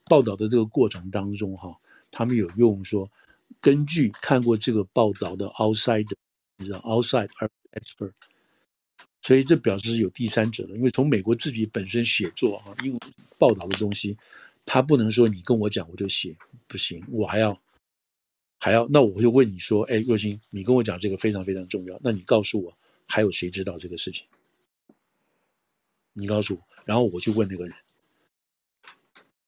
报道的这个过程当中哈，他们有用说。根据看过这个报道的 outside，你知道 outside expert，所以这表示有第三者了。因为从美国自己本身写作哈，因为报道的东西，他不能说你跟我讲我就写，不行，我还要还要，那我就问你说，哎，若星，你跟我讲这个非常非常重要，那你告诉我还有谁知道这个事情？你告诉我，然后我去问那个人。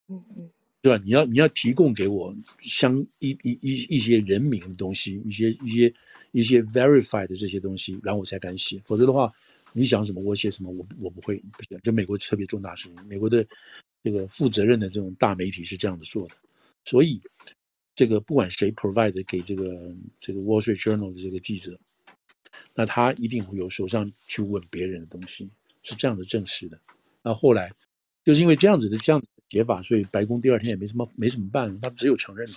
嗯嗯。对吧？你要你要提供给我相一一一一些人名的东西，一些一些一些 verified 的这些东西，然后我才敢写。否则的话，你想什么我写什么，我我不会不行。就美国特别重大事情，美国的这个负责任的这种大媒体是这样子做的。所以这个不管谁 provide 给这个这个 Wall Street Journal 的这个记者，那他一定会有手上去问别人的东西，是这样的证实的。那后来就是因为这样子的这样。解法，所以白宫第二天也没什么没什么办，他只有承认了，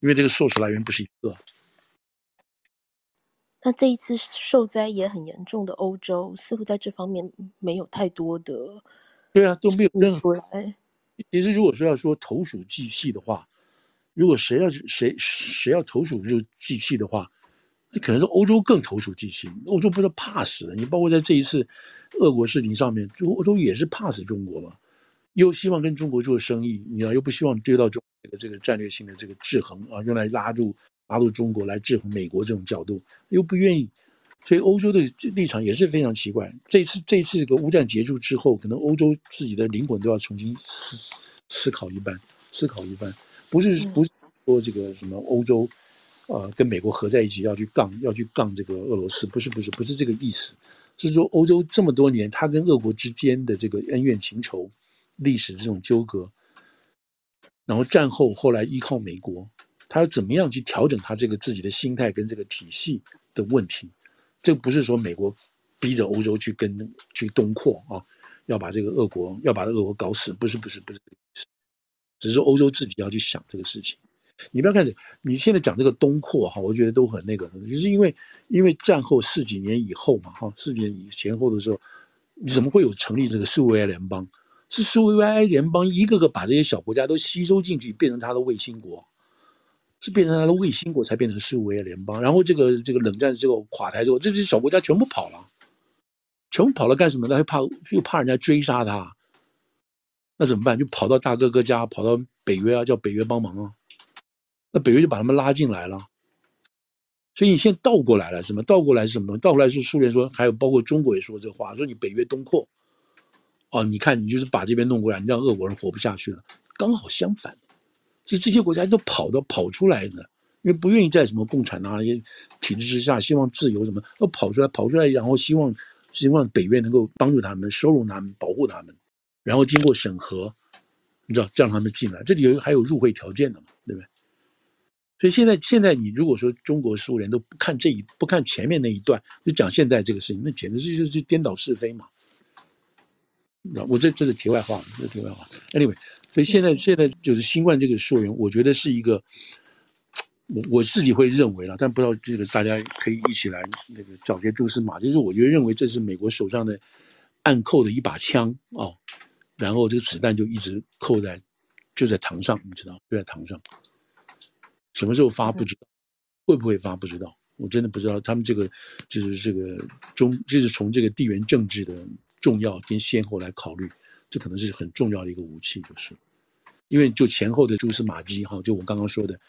因为这个 source 来源不是一个。那这一次受灾也很严重的欧洲，似乎在这方面没有太多的，对啊，都没有认出来。其实如果说要说投鼠忌器的话，如果谁要谁谁要投鼠就忌器的话，那可能是欧洲更投鼠忌器。欧洲不是怕死了，你包括在这一次俄国事情上面，欧洲也是怕死中国嘛。又希望跟中国做生意，你要又不希望丢到中国的这个战略性的这个制衡啊，用来拉住拉住中国来制衡美国这种角度，又不愿意，所以欧洲的立场也是非常奇怪。这次这次这个乌战结束之后，可能欧洲自己的灵魂都要重新思思考一番，思考一番，不是不是说这个什么欧洲，呃，跟美国合在一起要去杠要去杠这个俄罗斯，不是不是不是这个意思，是说欧洲这么多年，他跟俄国之间的这个恩怨情仇。历史这种纠葛，然后战后后来依靠美国，他怎么样去调整他这个自己的心态跟这个体系的问题？这不是说美国逼着欧洲去跟去东扩啊，要把这个俄国要把俄国搞死，不是不是不是，只是说欧洲自己要去想这个事情。你不要看着你现在讲这个东扩哈，我觉得都很那个，就是因为因为战后十几年以后嘛哈，十几年以前后的时候，你怎么会有成立这个苏维埃联邦？是苏维埃联邦一个个把这些小国家都吸收进去，变成他的卫星国，是变成他的卫星国才变成苏维埃联邦。然后这个这个冷战之后垮台之后，这些小国家全部跑了，全部跑了干什么呢？还怕又怕人家追杀他，那怎么办？就跑到大哥哥家，跑到北约啊，叫北约帮忙啊。那北约就把他们拉进来了。所以你现在倒过来了，什么？倒过来是什么东西？倒过来是苏联说，还有包括中国也说这话，说你北约东扩。哦，你看，你就是把这边弄过来，你让俄国人活不下去了。刚好相反，是这些国家都跑到跑出来的，因为不愿意在什么共产啊体制之下，希望自由什么，都跑出来，跑出来，然后希望希望北约能够帮助他们，收容他们，保护他们，然后经过审核，你知道，让他们进来。这里有还有入会条件的嘛，对不对？所以现在现在你如果说中国苏联都不看这一不看前面那一段，就讲现在这个事情，那简直是就是颠倒是非嘛。我这这是题外话，这是题外话。Anyway，所以现在现在就是新冠这个溯源，我觉得是一个，我我自己会认为啦，但不知道这个大家可以一起来那个找些蛛丝马迹，就是我觉得认为这是美国手上的暗扣的一把枪哦，然后这个子弹就一直扣在就在膛上，你知道，就在膛上，什么时候发不知道，会不会发不知道，我真的不知道。他们这个就是这个中，就是从这个地缘政治的。重要跟先后来考虑，这可能是很重要的一个武器，就是，因为就前后的蛛丝马迹哈，就我刚刚说的，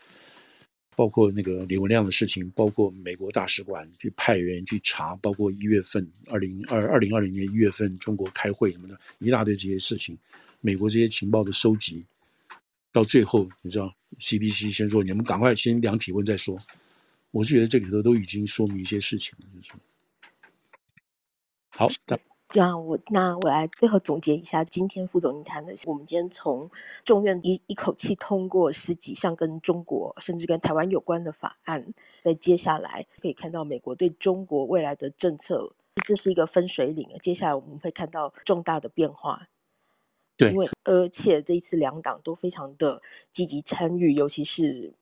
包括那个李文亮的事情，包括美国大使馆去派人去查，包括一月份二零二二零二零年一月份中国开会什么的，一大堆这些事情，美国这些情报的收集，到最后你知道，CDC 先说你们赶快先量体温再说，我是觉得这里头都已经说明一些事情了，就是，好的。那我那我来最后总结一下今天副总你谈的，我们今天从众院一一口气通过十几项跟中国甚至跟台湾有关的法案，在接下来可以看到美国对中国未来的政策，这是一个分水岭。接下来我们会看到重大的变化，对，因为而且这一次两党都非常的积极参与，尤其是。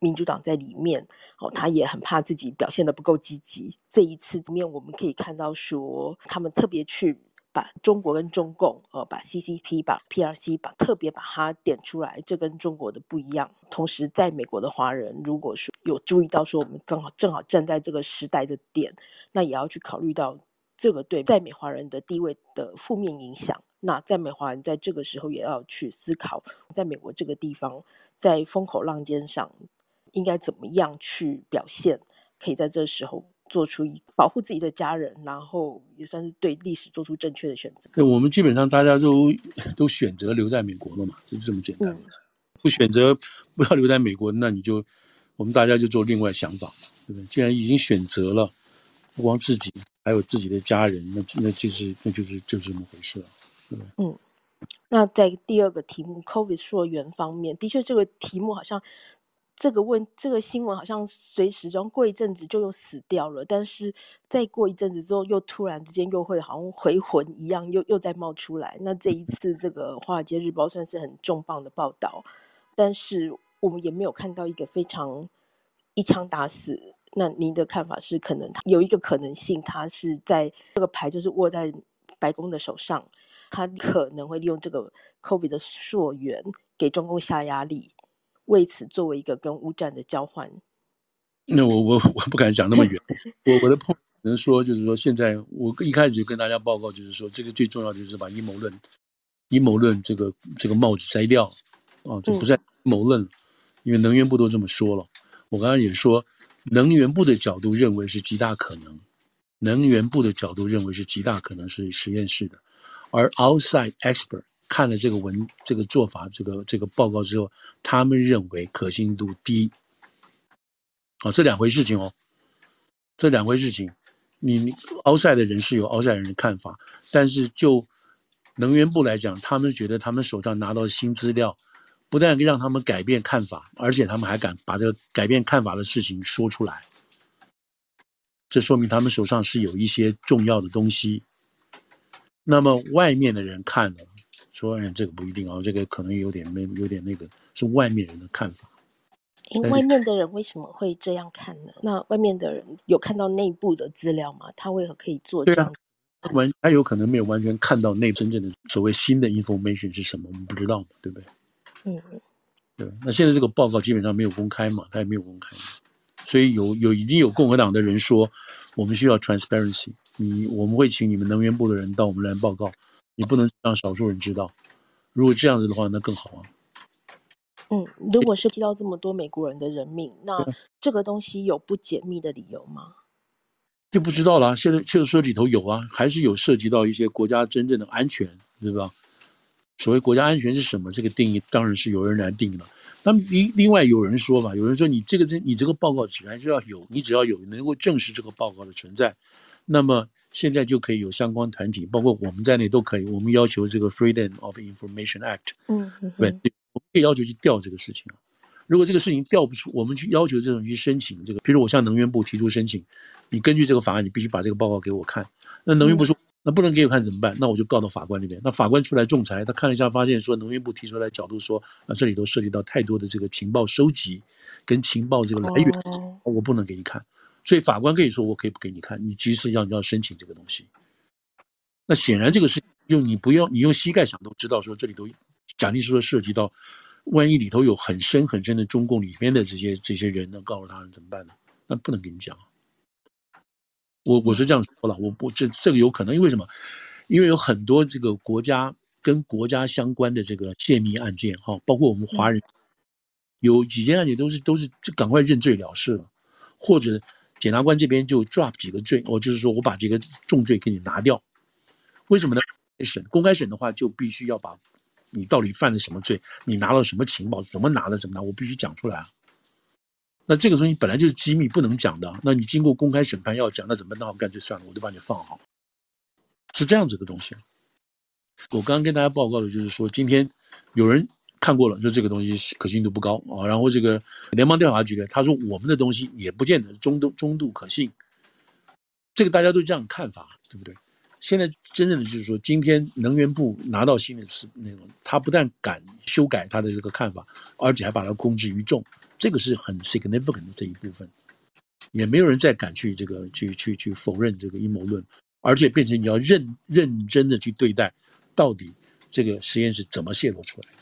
民主党在里面，哦，他也很怕自己表现的不够积极。这一次里面，我们可以看到说，他们特别去把中国跟中共，呃，把 CCP、把 PRC，把特别把它点出来，这跟中国的不一样。同时，在美国的华人，如果说有注意到说，我们刚好正好站在这个时代的点，那也要去考虑到这个对在美华人的地位的负面影响。那在美华人在这个时候也要去思考，在美国这个地方，在风口浪尖上。应该怎么样去表现？可以在这时候做出一保护自己的家人，然后也算是对历史做出正确的选择。对我们基本上大家都都选择留在美国了嘛，就是这么简单。嗯、不选择不要留在美国，那你就我们大家就做另外想法，对不对？既然已经选择了，不光自己，还有自己的家人，那那就是那就是就是这么回事了，对不对？嗯。那在第二个题目，COVID 溯源方面，的确这个题目好像。这个问这个新闻好像随时，然后过一阵子就又死掉了，但是再过一阵子之后，又突然之间又会好像回魂一样，又又再冒出来。那这一次，这个《华尔街日报》算是很重磅的报道，但是我们也没有看到一个非常一枪打死。那您的看法是，可能有一个可能性，他是在这个牌就是握在白宫的手上，他可能会利用这个 COVID 的溯源给中共下压力。为此作为一个跟乌战的交换，那我我我不敢讲那么远。我我的朋友能说，就是说现在我一开始就跟大家报告，就是说这个最重要就是把阴谋论阴谋论这个这个帽子摘掉，啊，就不再阴谋论因为能源部都这么说了。我刚刚也说，能源部的角度认为是极大可能，能源部的角度认为是极大可能是实验室的，而 outside expert 看了这个文这个做法这个这个报告之后，他们认为可信度低。啊，这两回事情哦，这两回事情，你你 outside 的人是有奥赛人的看法，但是就能源部来讲，他们觉得他们手上拿到新资料，不但让他们改变看法，而且他们还敢把这个改变看法的事情说出来。这说明他们手上是有一些重要的东西。那么外面的人看了，说：“哎，这个不一定啊，这个可能有点没有点那个，是外面人的看法。”因为外面的人为什么会这样看呢？那外面的人有看到内部的资料吗？他为何可以做这样？完，他有可能没有完全看到那真正的所谓新的 information 是什么，我们不知道嘛，对不对？嗯，对。那现在这个报告基本上没有公开嘛，他也没有公开嘛，所以有有已经有共和党的人说，我们需要 transparency，你我们会请你们能源部的人到我们来报告，你不能让少数人知道。如果这样子的话，那更好啊。嗯，如果涉及到这么多美国人的人命，那这个东西有不解密的理由吗？就不知道了。现在这个说里头有啊，还是有涉及到一些国家真正的安全，对吧？所谓国家安全是什么？这个定义当然是由人来定的。那么另另外有人说吧，有人说你这个这你这个报告只还是要有，你只要有能够证实这个报告的存在，那么现在就可以有相关团体，包括我们在内都可以。我们要求这个 Freedom of Information Act，嗯，嗯对，我们可以要求去调这个事情啊。如果这个事情调不出，我们去要求这种去申请这个，比如我向能源部提出申请。你根据这个法案，你必须把这个报告给我看。那能源部说，那不能给我看怎么办？那我就告到法官那边。那法官出来仲裁，他看了一下，发现说能源部提出来角度说，啊，这里头涉及到太多的这个情报收集跟情报这个来源，我不能给你看。所以法官可以说，我可以不给你看，你即使要你要申请这个东西。那显然这个是用你不要你用膝盖想都知道，说这里头假定是说涉及到，万一里头有很深很深的中共里面的这些这些人，能告诉他们怎么办呢？那不能跟你讲。我我是这样说了，我不这这个有可能，因为什么？因为有很多这个国家跟国家相关的这个泄密案件，哈，包括我们华人，有几件案件都是都是就赶快认罪了事了，或者检察官这边就 drop 几个罪，我就是说我把这个重罪给你拿掉，为什么呢？审公开审的话，就必须要把你到底犯了什么罪，你拿了什么情报，怎么拿的，怎么拿，我必须讲出来啊。那这个东西本来就是机密，不能讲的。那你经过公开审判要讲，那怎么办？那我干脆算了，我就把你放好。是这样子的东西。我刚刚跟大家报告的就是说，今天有人看过了，说这个东西可信度不高啊。然后这个联邦调查局呢，他说我们的东西也不见得中度中度可信。这个大家都这样看法，对不对？现在真正的就是说，今天能源部拿到新的是那种，他不但敢修改他的这个看法，而且还把它公之于众。这个是很 significant 的这一部分，也没有人再敢去这个去去去否认这个阴谋论，而且变成你要认认真的去对待，到底这个实验室怎么泄露出来的，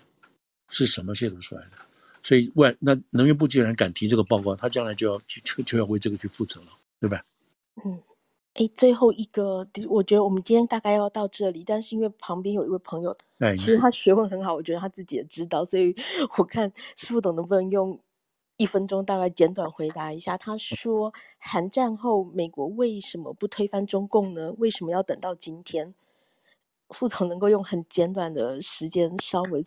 是什么泄露出来的？所以外那能源部既然敢提这个报告，他将来就要就就要为这个去负责了，对吧？嗯。哎，最后一个，我觉得我们今天大概要到这里，但是因为旁边有一位朋友，其实他学问很好，我觉得他自己也知道，所以我看师副总能不能用。一分钟大概简短回答一下，他说：“韩战后美国为什么不推翻中共呢？为什么要等到今天？”副总能够用很简短的时间稍微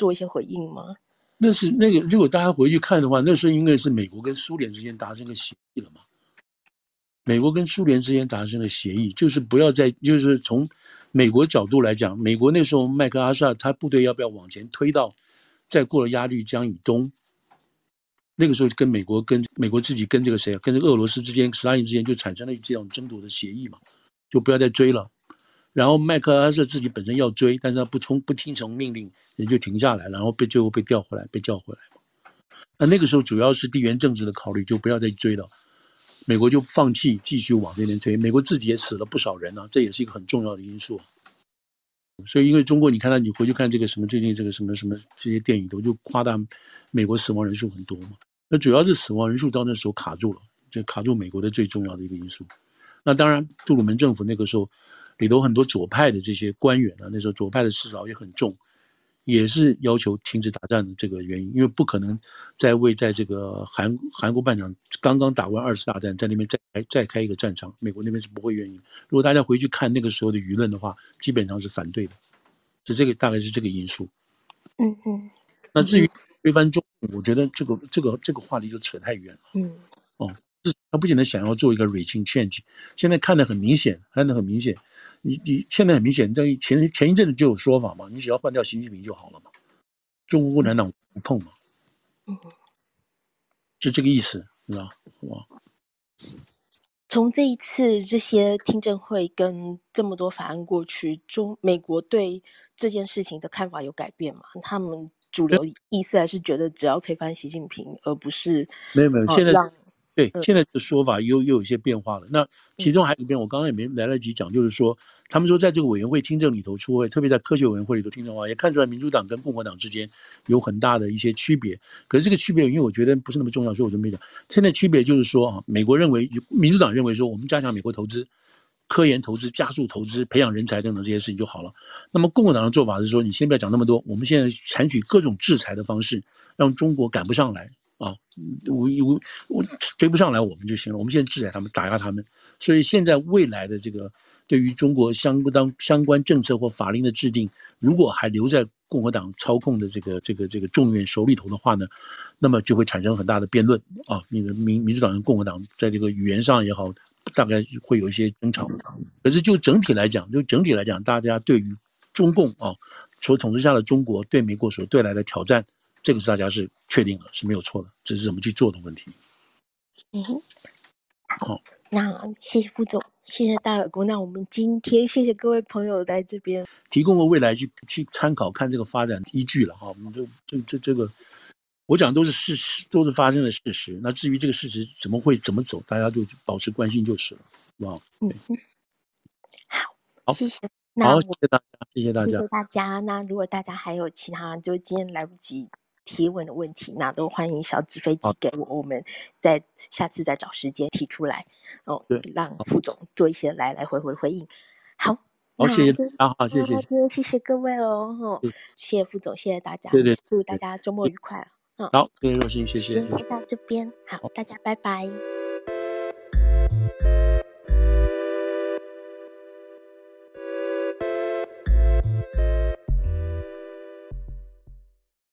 做一些回应吗？那是那个，如果大家回去看的话，那是因为是美国跟苏联之间达成了协议了嘛？美国跟苏联之间达成了协议，就是不要再，就是从美国角度来讲，美国那时候麦克阿瑟他部队要不要往前推到再过了鸭绿江以东？那个时候跟美国跟美国自己跟这个谁，跟这俄罗斯之间，斯大林之间就产生了这种争夺的协议嘛，就不要再追了。然后麦克阿瑟自己本身要追，但是他不从不听从命令，也就停下来，然后被最后被调回来，被叫回来。那那个时候主要是地缘政治的考虑，就不要再追了。美国就放弃继续往那边推，美国自己也死了不少人呢、这也是一个很重要的因素。所以因为中国，你看到你回去看这个什么最近这个什么什么这些电影，都就夸大美国死亡人数很多嘛。那主要是死亡人数到那时候卡住了，就卡住美国的最重要的一个因素。那当然，杜鲁门政府那个时候里头很多左派的这些官员啊，那时候左派的思潮也很重，也是要求停止打仗的这个原因，因为不可能再为在这个韩韩国半岛刚刚打完二次大战，在那边再开再开一个战场，美国那边是不会愿意。如果大家回去看那个时候的舆论的话，基本上是反对的，是这个大概是这个因素。嗯嗯。那至于推翻中共，我觉得这个这个这个话题就扯太远了。嗯。哦，是他不仅仅想要做一个 regime change，现在看得很明显，看得很明显。你你现在很明显，在前前一阵子就有说法嘛，你只要换掉习近平就好了嘛，中国共产党不碰嘛，嗯，就这个意思，你知道吗？从这一次这些听证会跟这么多法案过去，中美国对这件事情的看法有改变吗？他们主流意思还是觉得只要推翻习近平，而不是没有没有现在。让对，现在的说法又又有一些变化了。那其中还有一边，我刚刚也没来得及讲，就是说，他们说在这个委员会听证里头出会，特别在科学委员会里头听证的话，也看出来民主党跟共和党之间有很大的一些区别。可是这个区别，因为我觉得不是那么重要，所以我就没讲。现在区别就是说啊，美国认为，民主党认为说，我们加强美国投资、科研投资、加速投资、培养人才等等这些事情就好了。那么共和党的做法是说，你先不要讲那么多，我们现在采取各种制裁的方式，让中国赶不上来。啊，我我我追不上来我们就行了。我们现在制裁他们，打压他们。所以现在未来的这个对于中国相当相关政策或法令的制定，如果还留在共和党操控的这个这个这个众院手里头的话呢，那么就会产生很大的辩论啊。那个民民主党跟共和党在这个语言上也好，大概会有一些争吵。可是就整体来讲，就整体来讲，大家对于中共啊所统治下的中国对美国所带来的挑战。这个是大家是确定的，是没有错的，只是怎么去做的问题。嗯，好，那谢谢副总，谢谢大耳公。那我们今天谢谢各位朋友在这边提供了未来去去参考看这个发展依据了哈。我们就这这这个，我讲都是事实，都是发生的事实。那至于这个事实怎么会怎么走，大家就保持关心就是了，是吧？嗯，好，好，谢谢。好，谢谢大家，谢谢大家，谢谢大家。那如果大家还有其他，就今天来不及。提问的问题，那都欢迎小纸飞机给我，我们再下次再找时间提出来，哦，让副总做一些来来回回回应。好，好，谢谢啊，好，谢谢，谢谢各位哦，哦，谢谢。副总，谢谢大家，对对，祝大家周末愉快，好，谢谢若星，谢谢，到这边，好，大家拜拜。